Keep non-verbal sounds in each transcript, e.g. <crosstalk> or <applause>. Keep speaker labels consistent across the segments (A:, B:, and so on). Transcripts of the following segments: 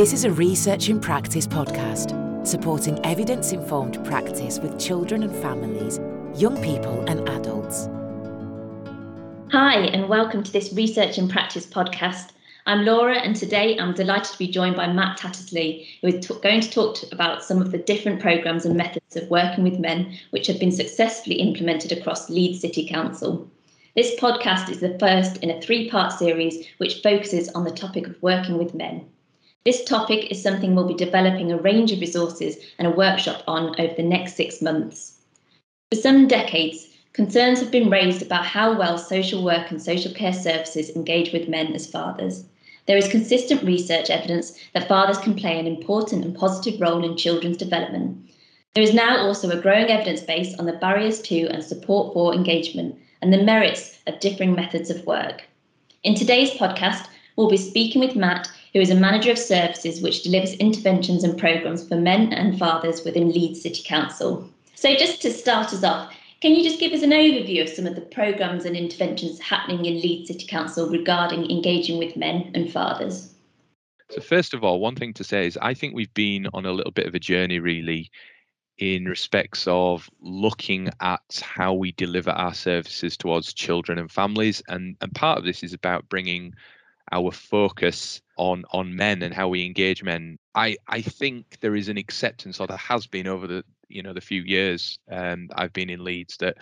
A: This is a Research in Practice podcast, supporting evidence informed practice with children and families, young people and adults.
B: Hi, and welcome to this Research in Practice podcast. I'm Laura, and today I'm delighted to be joined by Matt Tattersley, who is t- going to talk to, about some of the different programmes and methods of working with men which have been successfully implemented across Leeds City Council. This podcast is the first in a three part series which focuses on the topic of working with men. This topic is something we'll be developing a range of resources and a workshop on over the next six months. For some decades, concerns have been raised about how well social work and social care services engage with men as fathers. There is consistent research evidence that fathers can play an important and positive role in children's development. There is now also a growing evidence base on the barriers to and support for engagement and the merits of differing methods of work. In today's podcast, we'll be speaking with Matt, who is a manager of services which delivers interventions and programs for men and fathers within Leeds City Council. So, just to start us off, can you just give us an overview of some of the programs and interventions happening in Leeds City Council regarding engaging with men and fathers?
C: So, first of all, one thing to say is I think we've been on a little bit of a journey really in respects of looking at how we deliver our services towards children and families and and part of this is about bringing our focus on on men and how we engage men i i think there is an acceptance or there has been over the you know the few years um, i've been in leeds that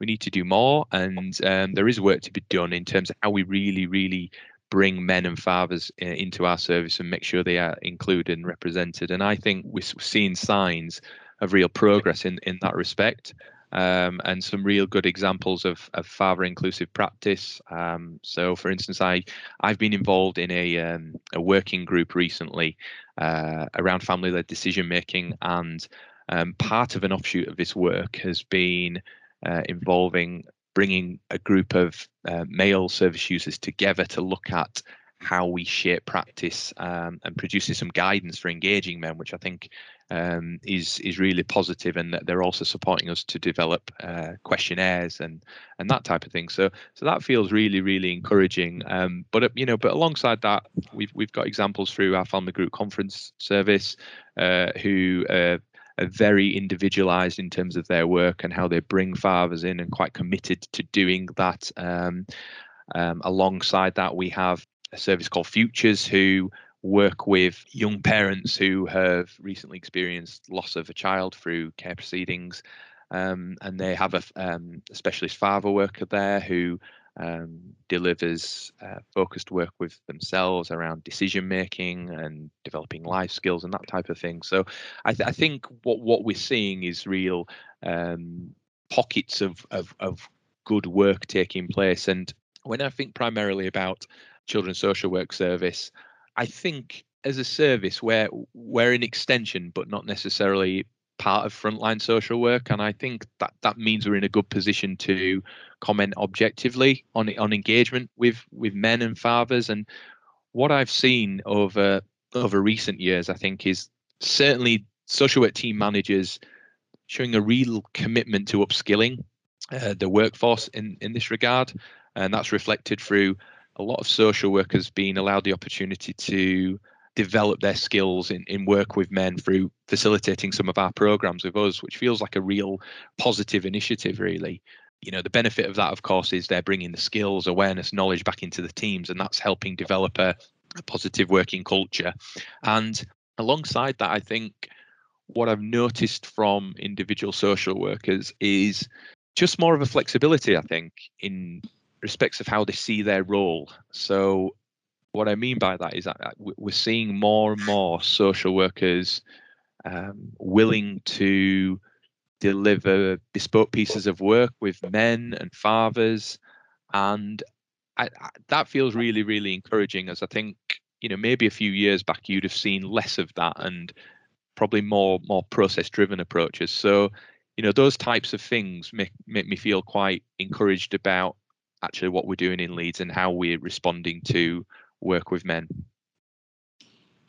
C: we need to do more and um, there is work to be done in terms of how we really really bring men and fathers uh, into our service and make sure they are included and represented and i think we're seeing signs of real progress in in that respect. Um, and some real good examples of, of father inclusive practice. Um, so, for instance, I I've been involved in a um, a working group recently uh, around family led decision making, and um, part of an offshoot of this work has been uh, involving bringing a group of uh, male service users together to look at how we shape practice um, and producing some guidance for engaging men, which I think um, is is really positive, and that they're also supporting us to develop uh, questionnaires and and that type of thing. So so that feels really really encouraging. Um, but you know, but alongside that, we've we've got examples through our family group conference service uh, who. Uh, are very individualized in terms of their work and how they bring fathers in and quite committed to doing that. Um, um, alongside that, we have a service called Futures who work with young parents who have recently experienced loss of a child through care proceedings. Um, and they have a, um, a, specialist father worker there who um, delivers uh, focused work with themselves around decision making and developing life skills and that type of thing. So I, th- I think what what we're seeing is real um, pockets of, of of good work taking place. And when I think primarily about children's social work service, I think as a service we're we're an extension, but not necessarily part of frontline social work, and I think that that means we're in a good position to comment objectively on on engagement with with men and fathers. And what I've seen over over recent years, I think, is certainly social work team managers showing a real commitment to upskilling uh, the workforce in in this regard, and that's reflected through a lot of social workers being allowed the opportunity to develop their skills in, in work with men through facilitating some of our programs with us, which feels like a real positive initiative, really. You know, the benefit of that, of course, is they're bringing the skills, awareness, knowledge back into the teams, and that's helping develop a, a positive working culture. And alongside that, I think what I've noticed from individual social workers is just more of a flexibility, I think, in respects of how they see their role. So, what I mean by that is that uh, we're seeing more and more social workers um, willing to deliver bespoke pieces of work with men and fathers, and I, I, that feels really, really encouraging. As I think, you know, maybe a few years back, you'd have seen less of that and probably more more process driven approaches. So, you know, those types of things make make me feel quite encouraged about actually what we're doing in Leeds and how we're responding to work with men.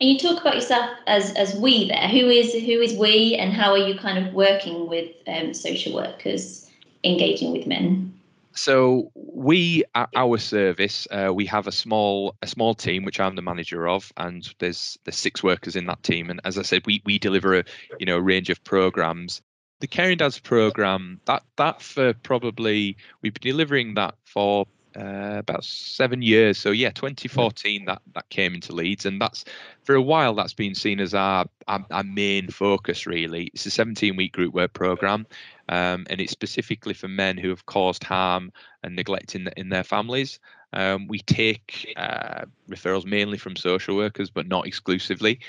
B: And you talk about yourself as as we there. Who is who is we, and how are you kind of working with um, social workers engaging with men?
C: So we, at our service, uh, we have a small a small team which I'm the manager of, and there's there's six workers in that team. And as I said, we we deliver a you know a range of programs. The Caring Dads program that that for probably we've been delivering that for uh, about seven years. So yeah, 2014 that that came into Leeds, and that's for a while that's been seen as our our, our main focus. Really, it's a 17 week group work program, um, and it's specifically for men who have caused harm and neglect in, in their families. Um, we take uh, referrals mainly from social workers, but not exclusively.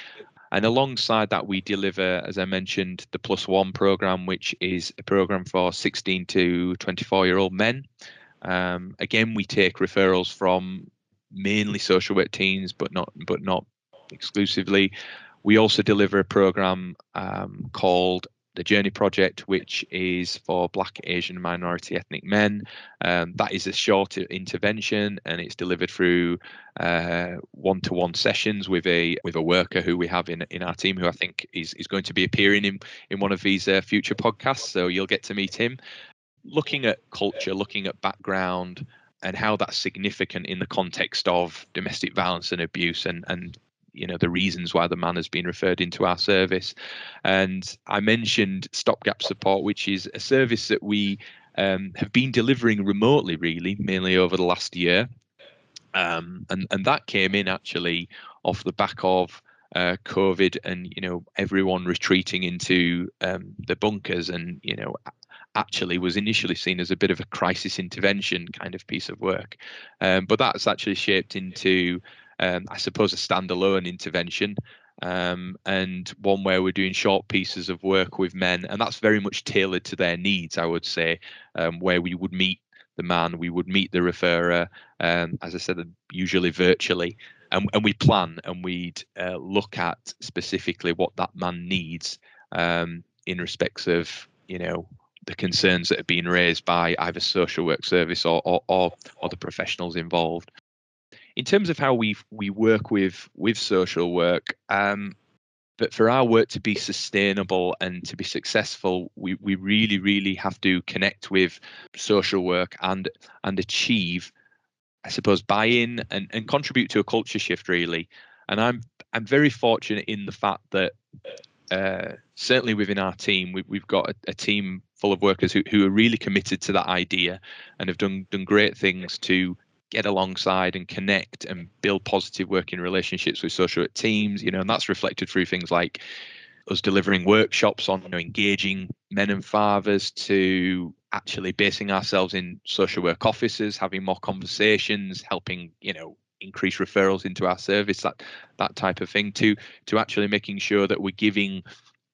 C: And alongside that, we deliver, as I mentioned, the Plus One program, which is a program for 16 to 24 year old men. Um, again, we take referrals from mainly social work teams, but not but not exclusively. We also deliver a program um, called the Journey Project, which is for Black, Asian, minority ethnic men. Um, that is a short intervention, and it's delivered through uh, one-to-one sessions with a with a worker who we have in in our team, who I think is is going to be appearing in in one of these uh, future podcasts. So you'll get to meet him looking at culture, looking at background, and how that's significant in the context of domestic violence and abuse and and you know the reasons why the man has been referred into our service and i mentioned stopgap support which is a service that we um, have been delivering remotely really mainly over the last year um, and and that came in actually off the back of uh, COVID and you know everyone retreating into um, the bunkers and you know actually was initially seen as a bit of a crisis intervention kind of piece of work. Um, but that's actually shaped into, um, I suppose, a standalone intervention. Um, and one where we're doing short pieces of work with men, and that's very much tailored to their needs, I would say, um, where we would meet the man, we would meet the referrer, um, as I said, usually virtually, and, and we plan and we'd uh, look at specifically what that man needs um, in respects of, you know, the concerns that have been raised by either social work service or or, or, or the professionals involved. In terms of how we we work with with social work, um, but for our work to be sustainable and to be successful, we, we really really have to connect with social work and and achieve, I suppose, buy-in and, and contribute to a culture shift really. And I'm I'm very fortunate in the fact that uh, certainly within our team, we, have got a, a, team full of workers who, who are really committed to that idea and have done done great things to get alongside and connect and build positive working relationships with social teams. You know, and that's reflected through things like us delivering workshops on you know, engaging men and fathers to actually basing ourselves in social work offices, having more conversations, helping you know increase referrals into our service, that that type of thing, to to actually making sure that we're giving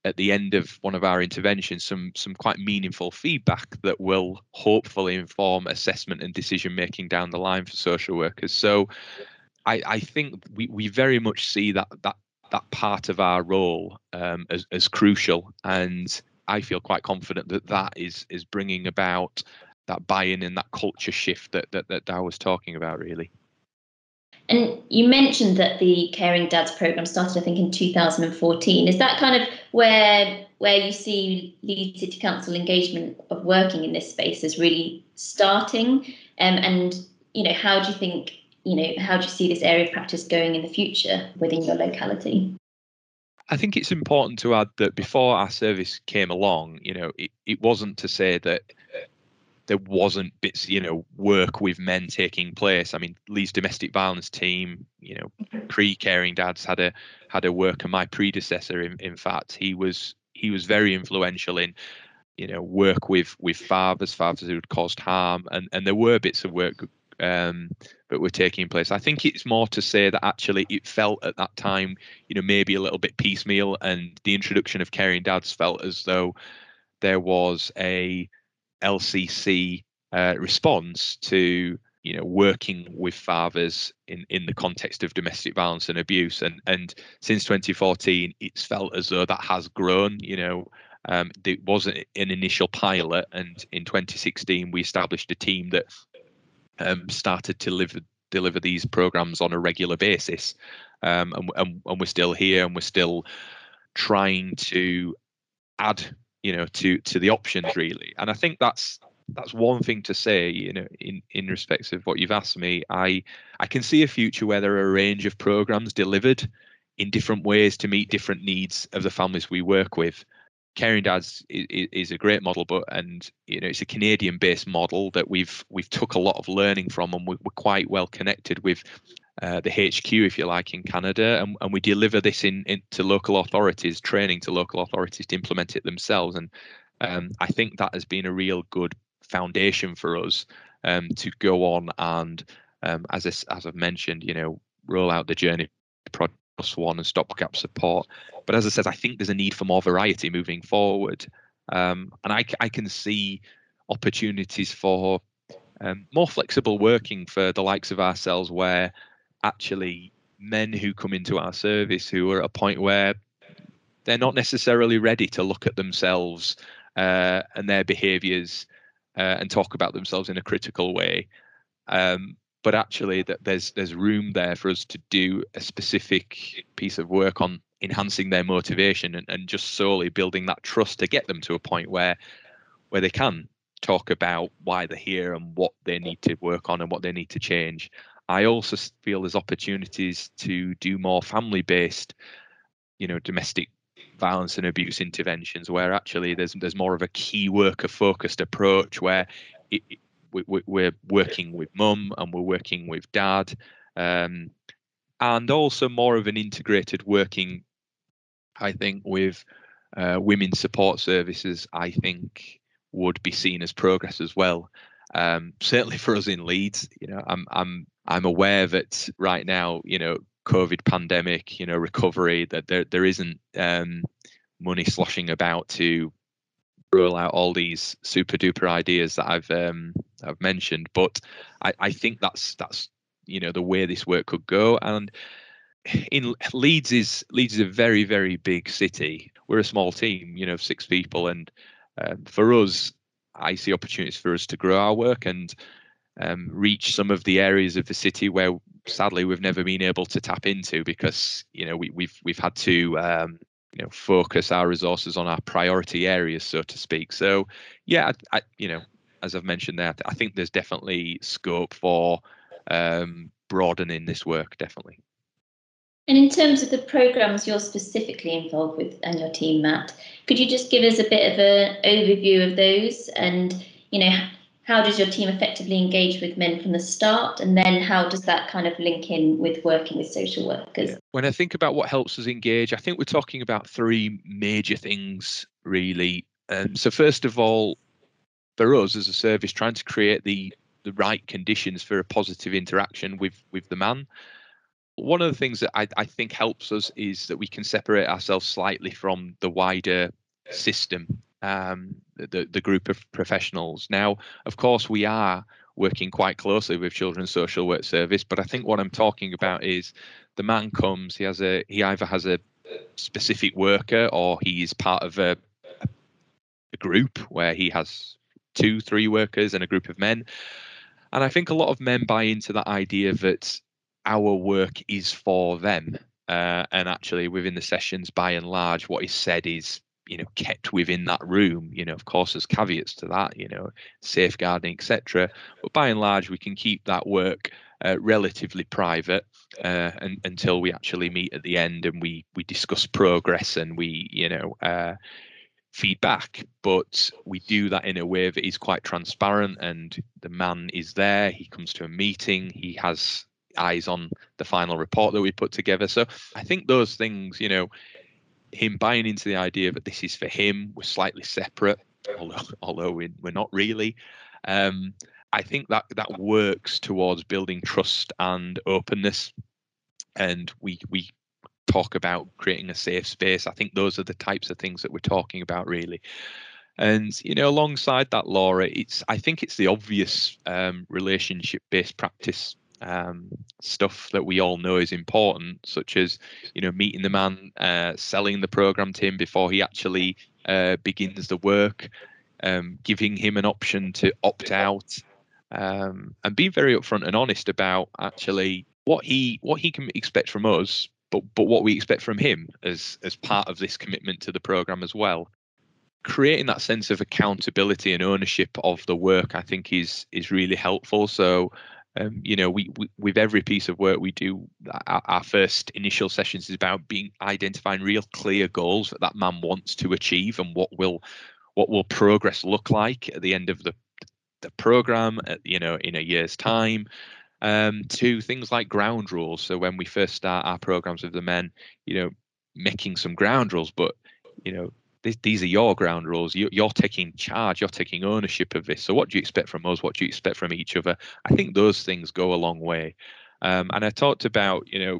C: at the end of one of our interventions some some quite meaningful feedback that will hopefully inform assessment and decision making down the line for social workers so i i think we we very much see that that that part of our role um, as, as crucial and i feel quite confident that that is is bringing about that buy-in and that culture shift that that, that i was talking about really
B: and you mentioned that the Caring Dads program started, I think, in 2014. Is that kind of where where you see Leeds City Council engagement of working in this space is really starting? Um, and you know, how do you think you know how do you see this area of practice going in the future within your locality?
C: I think it's important to add that before our service came along, you know, it, it wasn't to say that there wasn't bits, you know, work with men taking place. I mean, Leeds domestic violence team, you know, pre-caring dads had a had a worker. My predecessor, in, in fact, he was he was very influential in, you know, work with with fathers, fathers who had caused harm, and and there were bits of work um, that were taking place. I think it's more to say that actually it felt at that time, you know, maybe a little bit piecemeal, and the introduction of caring dads felt as though there was a LCC uh, response to you know working with fathers in in the context of domestic violence and abuse. And and since 2014 it's felt as though that has grown you know. Um, was an initial pilot and in 2016 we established a team that um, started to deliver deliver these programs on a regular basis. Um, and, and, and we're still here and we're still trying to add you know to to the options really and i think that's that's one thing to say. You know, in in respects of what you've asked me, I I can see a future where there are a range of programs delivered in different ways to meet different needs of the families we work with. Caring Dads is, is a great model, but and you know it's a Canadian-based model that we've we've took a lot of learning from, and we're quite well connected with uh, the HQ, if you like, in Canada, and, and we deliver this in, in to local authorities, training to local authorities to implement it themselves. And um, I think that has been a real good foundation for us um, to go on and, um, as I, as I've mentioned, you know, roll out the journey project one and stopgap support. But as I said, I think there's a need for more variety moving forward, um, and I, I can see opportunities for um, more flexible working for the likes of ourselves, where actually men who come into our service who are at a point where they're not necessarily ready to look at themselves uh, and their behaviors uh, and talk about themselves in a critical way. Um, but actually that there's there's room there for us to do a specific piece of work on enhancing their motivation and, and just solely building that trust to get them to a point where where they can talk about why they're here and what they need to work on and what they need to change I also feel there's opportunities to do more family based, you know, domestic violence and abuse interventions where actually there's there's more of a key worker focused approach where it, it, we, we're working with mum and we're working with dad um, and also more of an integrated working i think with uh, women's support services i think would be seen as progress as well um, certainly for us in leeds you know i'm i'm I'm aware that right now, you know, COVID pandemic, you know, recovery, that there there isn't um, money sloshing about to roll out all these super duper ideas that I've um, I've mentioned. But I, I think that's that's you know the way this work could go. And in Leeds is Leeds is a very very big city. We're a small team, you know, six people, and um, for us, I see opportunities for us to grow our work and um, reach some of the areas of the city where sadly we've never been able to tap into because you know we, we've we've had to um, you know focus our resources on our priority areas so to speak. So yeah I, I, you know as i've mentioned there i think there's definitely scope for um, broadening this work definitely.
B: And in terms of the programs you're specifically involved with and your team matt could you just give us a bit of an overview of those and you know how does your team effectively engage with men from the start? And then how does that kind of link in with working with social workers?
C: When i think about what helps us engage i think we're talking about three major things really. Um, so first of all for us as a service trying to create the the right conditions for a positive interaction with with the man. One of the things that I, I think helps us is that we can separate ourselves slightly from the wider system um, the, the group of professionals. Now, of course, we are working quite closely with Children's Social Work Service, but I think what I'm talking about is the man comes, he has a he either has a specific worker or he is part of a, a group where he has two, three workers and a group of men. And I think a lot of men buy into that idea that our work is for them. Uh, and actually, within the sessions, by and large, what is said is you know kept within that room you know of course there's caveats to that you know safeguarding etc but by and large we can keep that work uh, relatively private uh, and, until we actually meet at the end and we we discuss progress and we you know uh, feedback. But we do that in a way that is quite transparent and the man is there he comes to a meeting he has eyes on the final report that we put together. So i think those things you know him buying into the idea that this is for him. We're slightly separate, although <laughs> although we're, we're not really. Um, I think that that works towards building trust and openness, and we we talk about creating a safe space. I think those are the types of things that we're talking about really. And you know, alongside that, Laura, it's I think it's the obvious um, relationship-based practice um, stuff that we all know is important, such as you know meeting the man, uh, selling the program to him before he actually uh, begins the work, um, giving him an option to opt out, um, and being very upfront and honest about actually what he what he can expect from us, but but what we expect from him as as part of this commitment to the program as well. creating that sense of accountability and ownership of the work, I think, is is really helpful. So. Um, you know, we, we, with every piece of work we do, our, our, first initial sessions is about being identifying real clear goals that that man wants to achieve and what will what will progress look like at the end of the the program, at, you know, in a year's time um, to things like ground rules. So when we first start our programs with the men, you know, making some ground rules, but you know, th- these are your ground rules. You, you're taking charge. You're taking ownership of this. So what do you expect from us? What do you expect from each other? I think those things go a long way. Um, and I talked about, you know,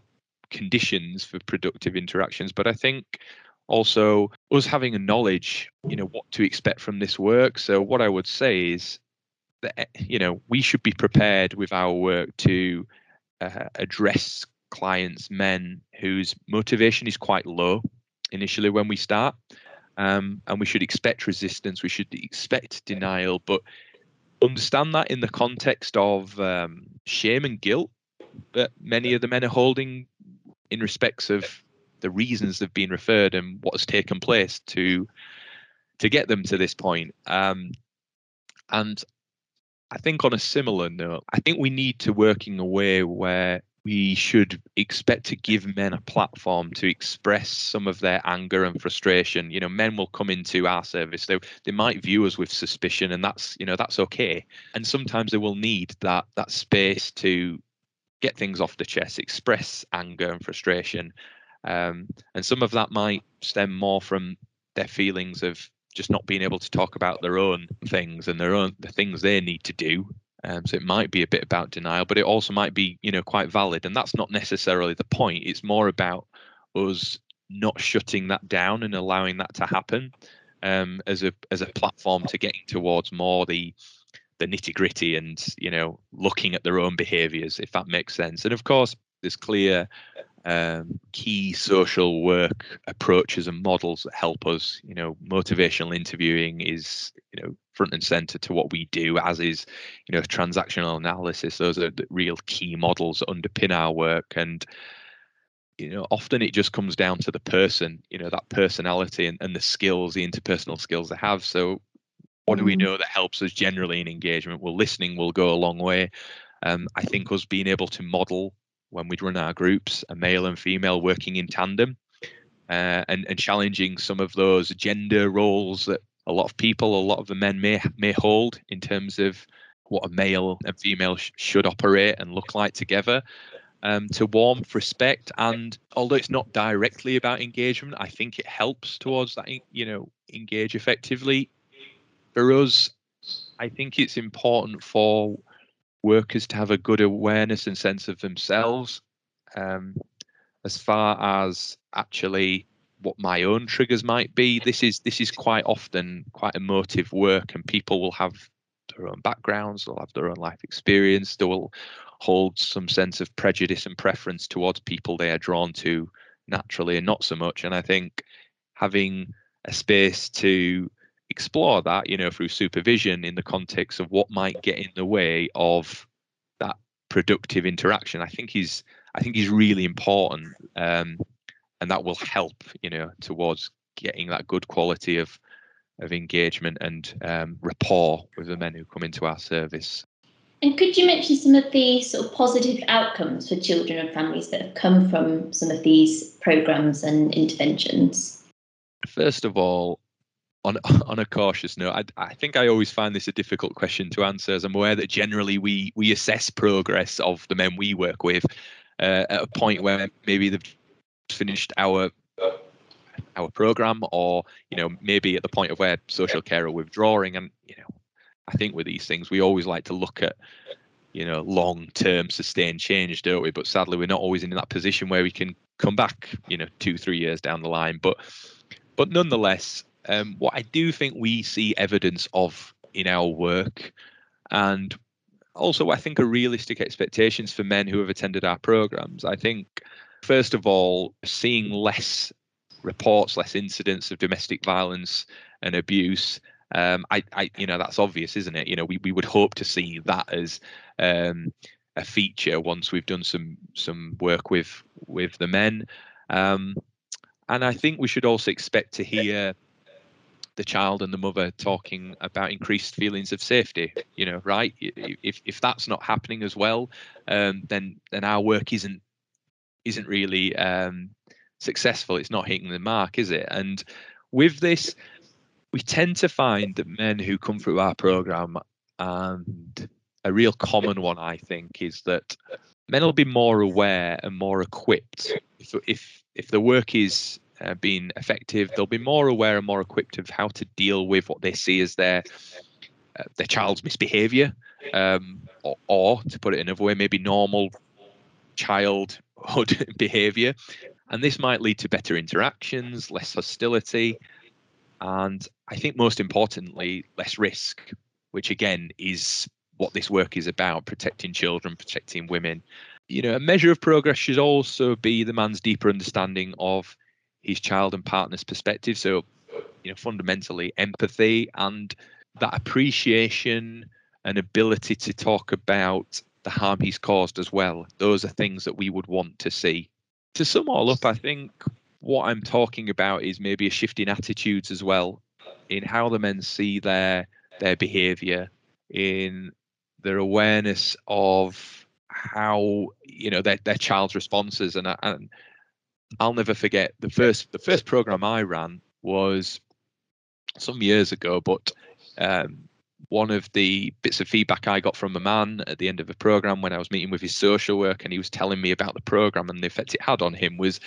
C: conditions for productive interactions, but I think also us having a knowledge, you know, what to expect from this work. So what I would say is that eh, you know we should be prepared with our work to uh, address clients, men whose motivation is quite low initially when we start, um, and we should expect resistance. We should expect denial, but understand that in the context of um, shame and guilt that many of the men are holding in respects of the reasons they've been referred and what has taken place to to get them to this point. Um, and I think on a similar note, I think we need to work in a way where we should expect to give men a platform to express some of their anger and frustration. You know, men will come into our service. They they might view us with suspicion, and that's you know that's okay. And sometimes they will need that that space to get things off the chest, express anger and frustration. Um, and some of that might stem more from their feelings of just not being able to talk about their own things and their own the things they need to do. Um, so it might be a bit about denial, but it also might be, you know, quite valid. And that's not necessarily the point. It's more about us not shutting that down and allowing that to happen um, as a as a platform to getting towards more the the nitty gritty and you know looking at their own behaviors, if that makes sense. And of course, there's clear um, key social work approaches and models that help us. You know, motivational interviewing is you know front and center to what we do, as is you know transactional analysis. Those are the real key models that underpin our work, and you know often it just comes down to the person. You know that personality and, and the skills, the interpersonal skills they have. So. What do we mm-hmm. know that helps us generally in engagement? Well, listening will go a long way. Um, I think us being able to model when we'd run our groups, a male and female working in tandem, uh, and and challenging some of those gender roles that a lot of people, a lot of the men may may hold in terms of what a male and female sh- should operate and look like together. Um, to warmth, respect, and although it's not directly about engagement, I think it helps towards that. You know, engage effectively. For us, I think it's important for workers to have a good awareness and sense of themselves um, as far as actually what my own triggers might be. This is this is quite often quite emotive work and people will have their own backgrounds they'll have their own life experience they will hold some sense of prejudice and preference towards people they are drawn to naturally and not so much. And i think having a space to explore that, you know, through supervision in the context of what might get in the way of that productive interaction, I think is I think is really important, um, and that will help, you know, towards getting that good quality of of engagement and um, rapport with the men who come into our service.
B: And could you mention some of the sort of positive outcomes for children and families that have come from some of these programs and interventions?
C: First of all, on <laughs> on a cautious note, I, I think I always find this a difficult question to answer, as I'm aware that generally we we assess progress of the men we work with uh, at a point where maybe they've finished our our program, or you know maybe at the point of where social care are withdrawing, and you know I think with these things we always like to look at you know long term sustained change, don't we? But sadly we're not always in that position where we can come back, you know, two three years down the line, but but nonetheless um, what I do think we see evidence of in our work, and also I think are realistic expectations for men who have attended our programs. I think, first of all, seeing less reports, less incidents of domestic violence and abuse. Um, I, I, you know, that's obvious, isn't it? You know, we, we would hope to see that as um, a feature once we've done some some work with with the men. Um, and I think we should also expect to hear the child and the mother talking about increased feelings of safety you know right? If if that's not happening as well um, then then our work isn't isn't really um, successful. It's not hitting the mark is it? And with this we tend to find that men who come through our program and a real common one i think is that men will be more aware and more equipped if if if the work is uh, being effective, they'll be more aware and more equipped of how to deal with what they see as their uh, their child's misbehaviour, um, or, or, to put it another way, maybe normal childhood <laughs> behaviour, and this might lead to better interactions, less hostility, and I think most importantly, less risk, which again is what this work is about: protecting children, protecting women. You know, a measure of progress should also be the man's deeper understanding of his child and partner's perspective. So, you know, fundamentally empathy and that appreciation and ability to talk about the harm he's caused as well. Those are things that we would want to see. To sum all up, I think what I'm talking about is maybe a shift in attitudes as well, in how the men see their their behaviour, in their awareness of how you know their their child's responses and and I'll never forget the first the first program I ran was some years ago, but um, one of the bits of feedback I got from a man at the end of the program when I was meeting with his social work and he was telling me about the program and the effect it had on him was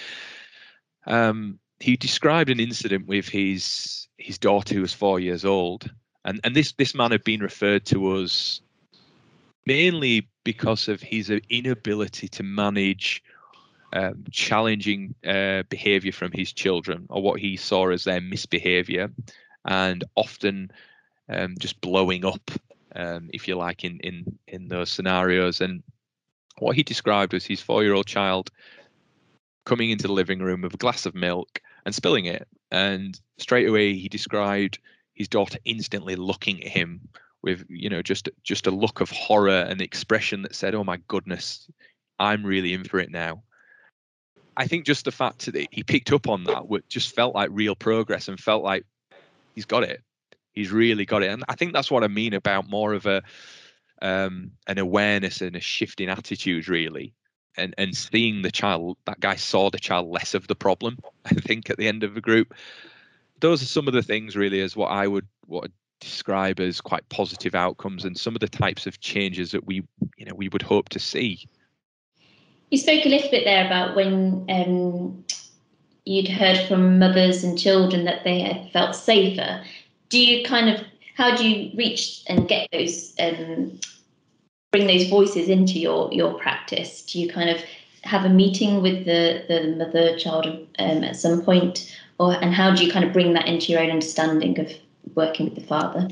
C: um, he described an incident with his his daughter who was four years old. And and this this man had been referred to us mainly because of his inability to manage um, challenging uh, behavior from his children or what he saw as their misbehavior and often um, just blowing up um, if you like in in in those scenarios. And what he described was his four-year-old child coming into the living room with a glass of milk and spilling it. And straight away he described his daughter instantly looking at him with you know just just a look of horror and expression that said oh my goodness i'm really in for it now I think just the fact that he picked up on that just felt like real progress and felt like he's got it. He's really got it, and I think that's what I mean about more of a um, an awareness and a shift in attitude, really, and and seeing the child. That guy saw the child less of the problem. <laughs> I think at the end of the group, those are some of the things really as what I would what describe as quite positive outcomes and some of the types of changes that we you know we would hope to see
B: you spoke a little bit there about when um, you'd heard from mothers and children that they had felt safer. Do you kind of how do you reach and get those um, bring those voices into your your practice? Do you kind of have a meeting with the the mother child um, at some point, or and how do you kind of bring that into your own understanding of working with the father?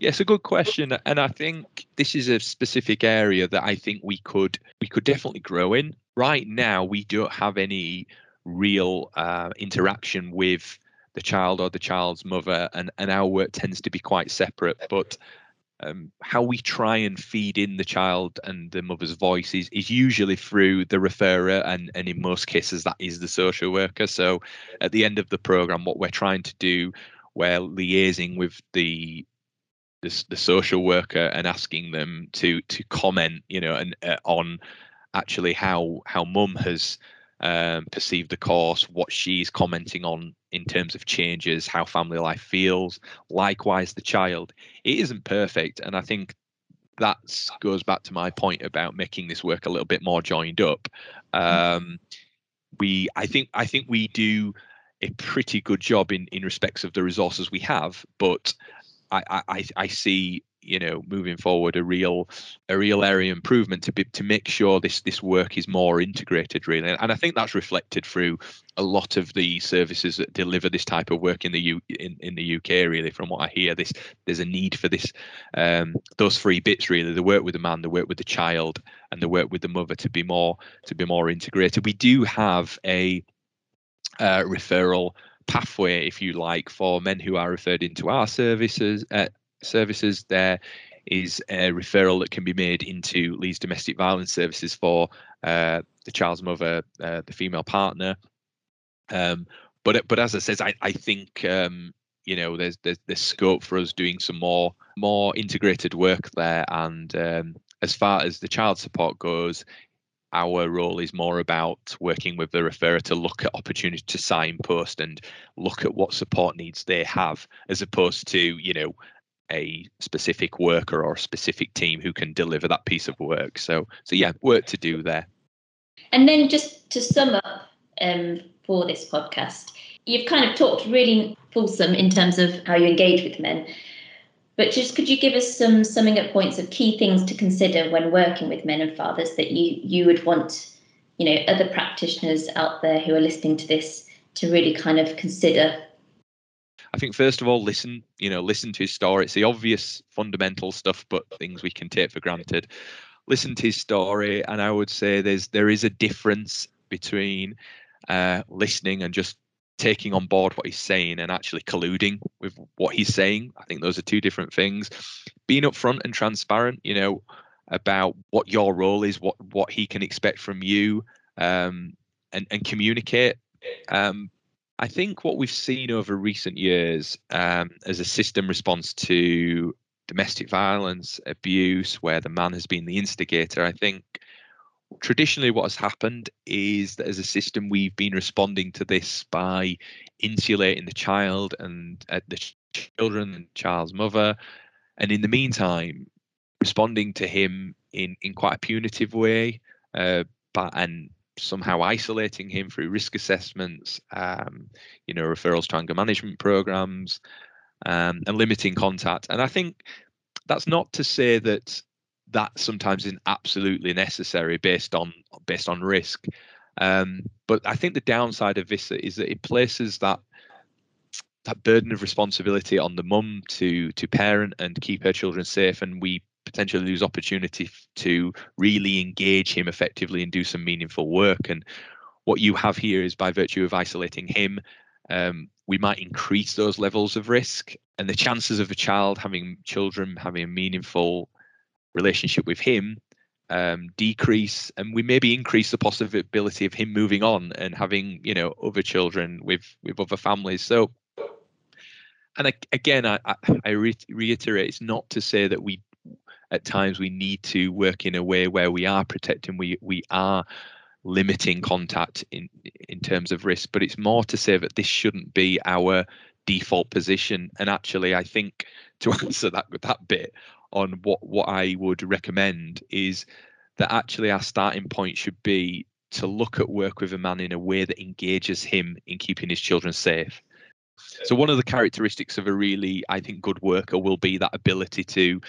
C: Yes, a good question, and I think this is a specific area that I think we could we could definitely grow in. Right now, we don't have any real uh, interaction with the child or the child's mother, and and our work tends to be quite separate. But um, how we try and feed in the child and the mother's voice is, is usually through the referrer and, and in most cases that is the social worker so at the end of the program what we're trying to do we're liaising with the the, the social worker and asking them to to comment, you know, and uh, on actually how how mum has um, perceived the course, what she's commenting on in terms of changes, how family life feels. Likewise, the child. It isn't perfect, and I think that goes back to my point about making this work a little bit more joined up. Mm-hmm. Um, we, I think, I think we do a pretty good job in in respects of the resources we have, but I, I, I see you know moving forward a real a real area improvement to be to make sure this this work is more integrated really. And i think that's reflected through a lot of the services that deliver this type of work in the U, in, in the uk really from what i hear. This there's a need for this um, those three bits really the work with the man the work with the child and the work with the mother to be more to be more integrated. We do have a uh, referral pathway, if you like, for men who are referred into our services. Uh, services there is a referral that can be made into Leeds Domestic Violence Services for uh, the child's mother, uh, the female partner. Um, but but as I says, I I think um, you know there's there's, there's scope for us doing some more more integrated work there and um, as far as the child support goes our role is more about working with the referrer to look at opportunity to signpost and look at what support needs they have as opposed to you know a specific worker or a specific team who can deliver that piece of work so so yeah work to do there
B: and then just to sum up um, for this podcast you've kind of talked really fulsome in terms of how you engage with men. But just could you give us some summing up points of key things to consider when working with men and fathers that you you would want, you know, other practitioners out there who are listening to this to really kind of consider?
C: I think first of all, listen. You know, listen to his story. It's the obvious fundamental stuff, but things we can take for granted. Listen to his story, and I would say there's there is a difference between uh, listening and just taking on board what he's saying and actually colluding with what he's saying. I think those are two different things. Being upfront and transparent, you know, about what your role is, what what he can expect from you, um, and and communicate. Um, I think what we've seen over recent years um, as a system response to domestic violence, abuse, where the man has been the instigator, I think traditionally what has happened is that as a system we've been responding to this by insulating the child and uh, the children and child's mother. And in the meantime responding to him in in quite a punitive way uh, but and somehow isolating him through risk assessments um, you know referrals to anger management programs um, and limiting contact. And i think that's not to say that that sometimes isn't absolutely necessary based on based on risk. Um, but I think the downside of this is that it places that that burden of responsibility on the mum to to parent and keep her children safe, and we potentially lose opportunity to really engage him effectively and do some meaningful work. And what you have here is by virtue of isolating him, um, we might increase those levels of risk, and the chances of a child having children having a meaningful relationship with him um, decrease and we maybe increase the possibility of him moving on and having you know other children with with other families. So and I, again i i re- reiterate it's not to say that we at times we need to work in a way where we are protecting we we are limiting contact in in terms of risk but it's more to say that this shouldn't be our default position. And actually i think to <laughs> answer that that bit on what what I would recommend is that actually our starting point should be to look at work with a man in a way that engages him in keeping his children safe. So one of the characteristics of a really, I think, good worker will be that ability to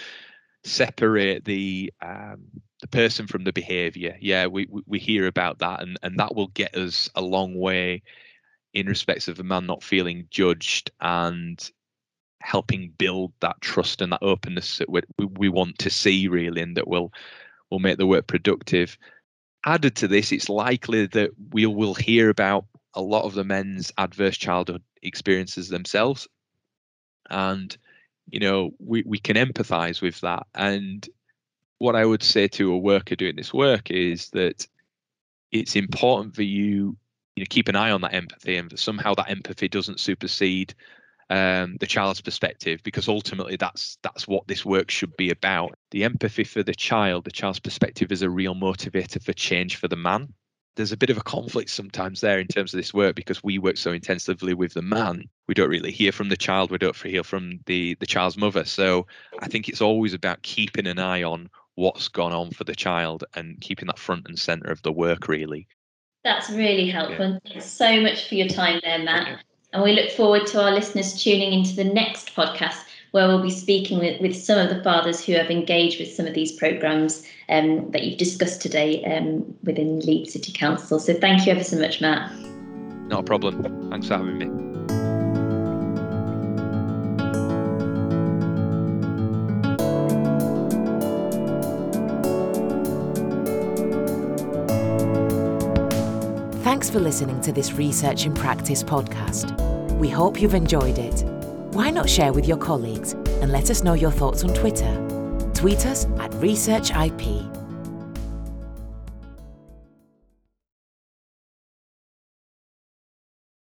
C: separate the um, the person from the behaviour. Yeah, we we hear about that, and and that will get us a long way in respects of a man not feeling judged and helping build that trust and that openness that we, we want to see really and that will will make the work productive. Added to this it's likely that we will hear about a lot of the men's adverse childhood experiences themselves. And you know we, we can empathize with that. And what i would say to a worker doing this work is that it's important for you you know keep an eye on that empathy and somehow that empathy doesn't supersede um, the child's perspective because ultimately that's that's what this work should be about the empathy for the child the child's perspective is a real motivator for change for the man there's a bit of a conflict sometimes there in terms of this work because we work so intensively with the man we don't really hear from the child we don't hear from the the child's mother so i think it's always about keeping an eye on what's gone on for the child and keeping that front and center of the work really
B: that's really helpful. Yeah. Thanks so much for your time there, Matt. And we look forward to our listeners tuning into the next podcast where we'll be speaking with, with some of the fathers who have engaged with some of these programs um, that you've discussed today um, within Leeds City Council. So thank you ever so much, Matt.
C: Not a problem. Thanks for having me.
A: For listening to this Research in Practice podcast. We hope you've enjoyed it. Why not share with your colleagues and let us know your thoughts on Twitter? Tweet us at ResearchIP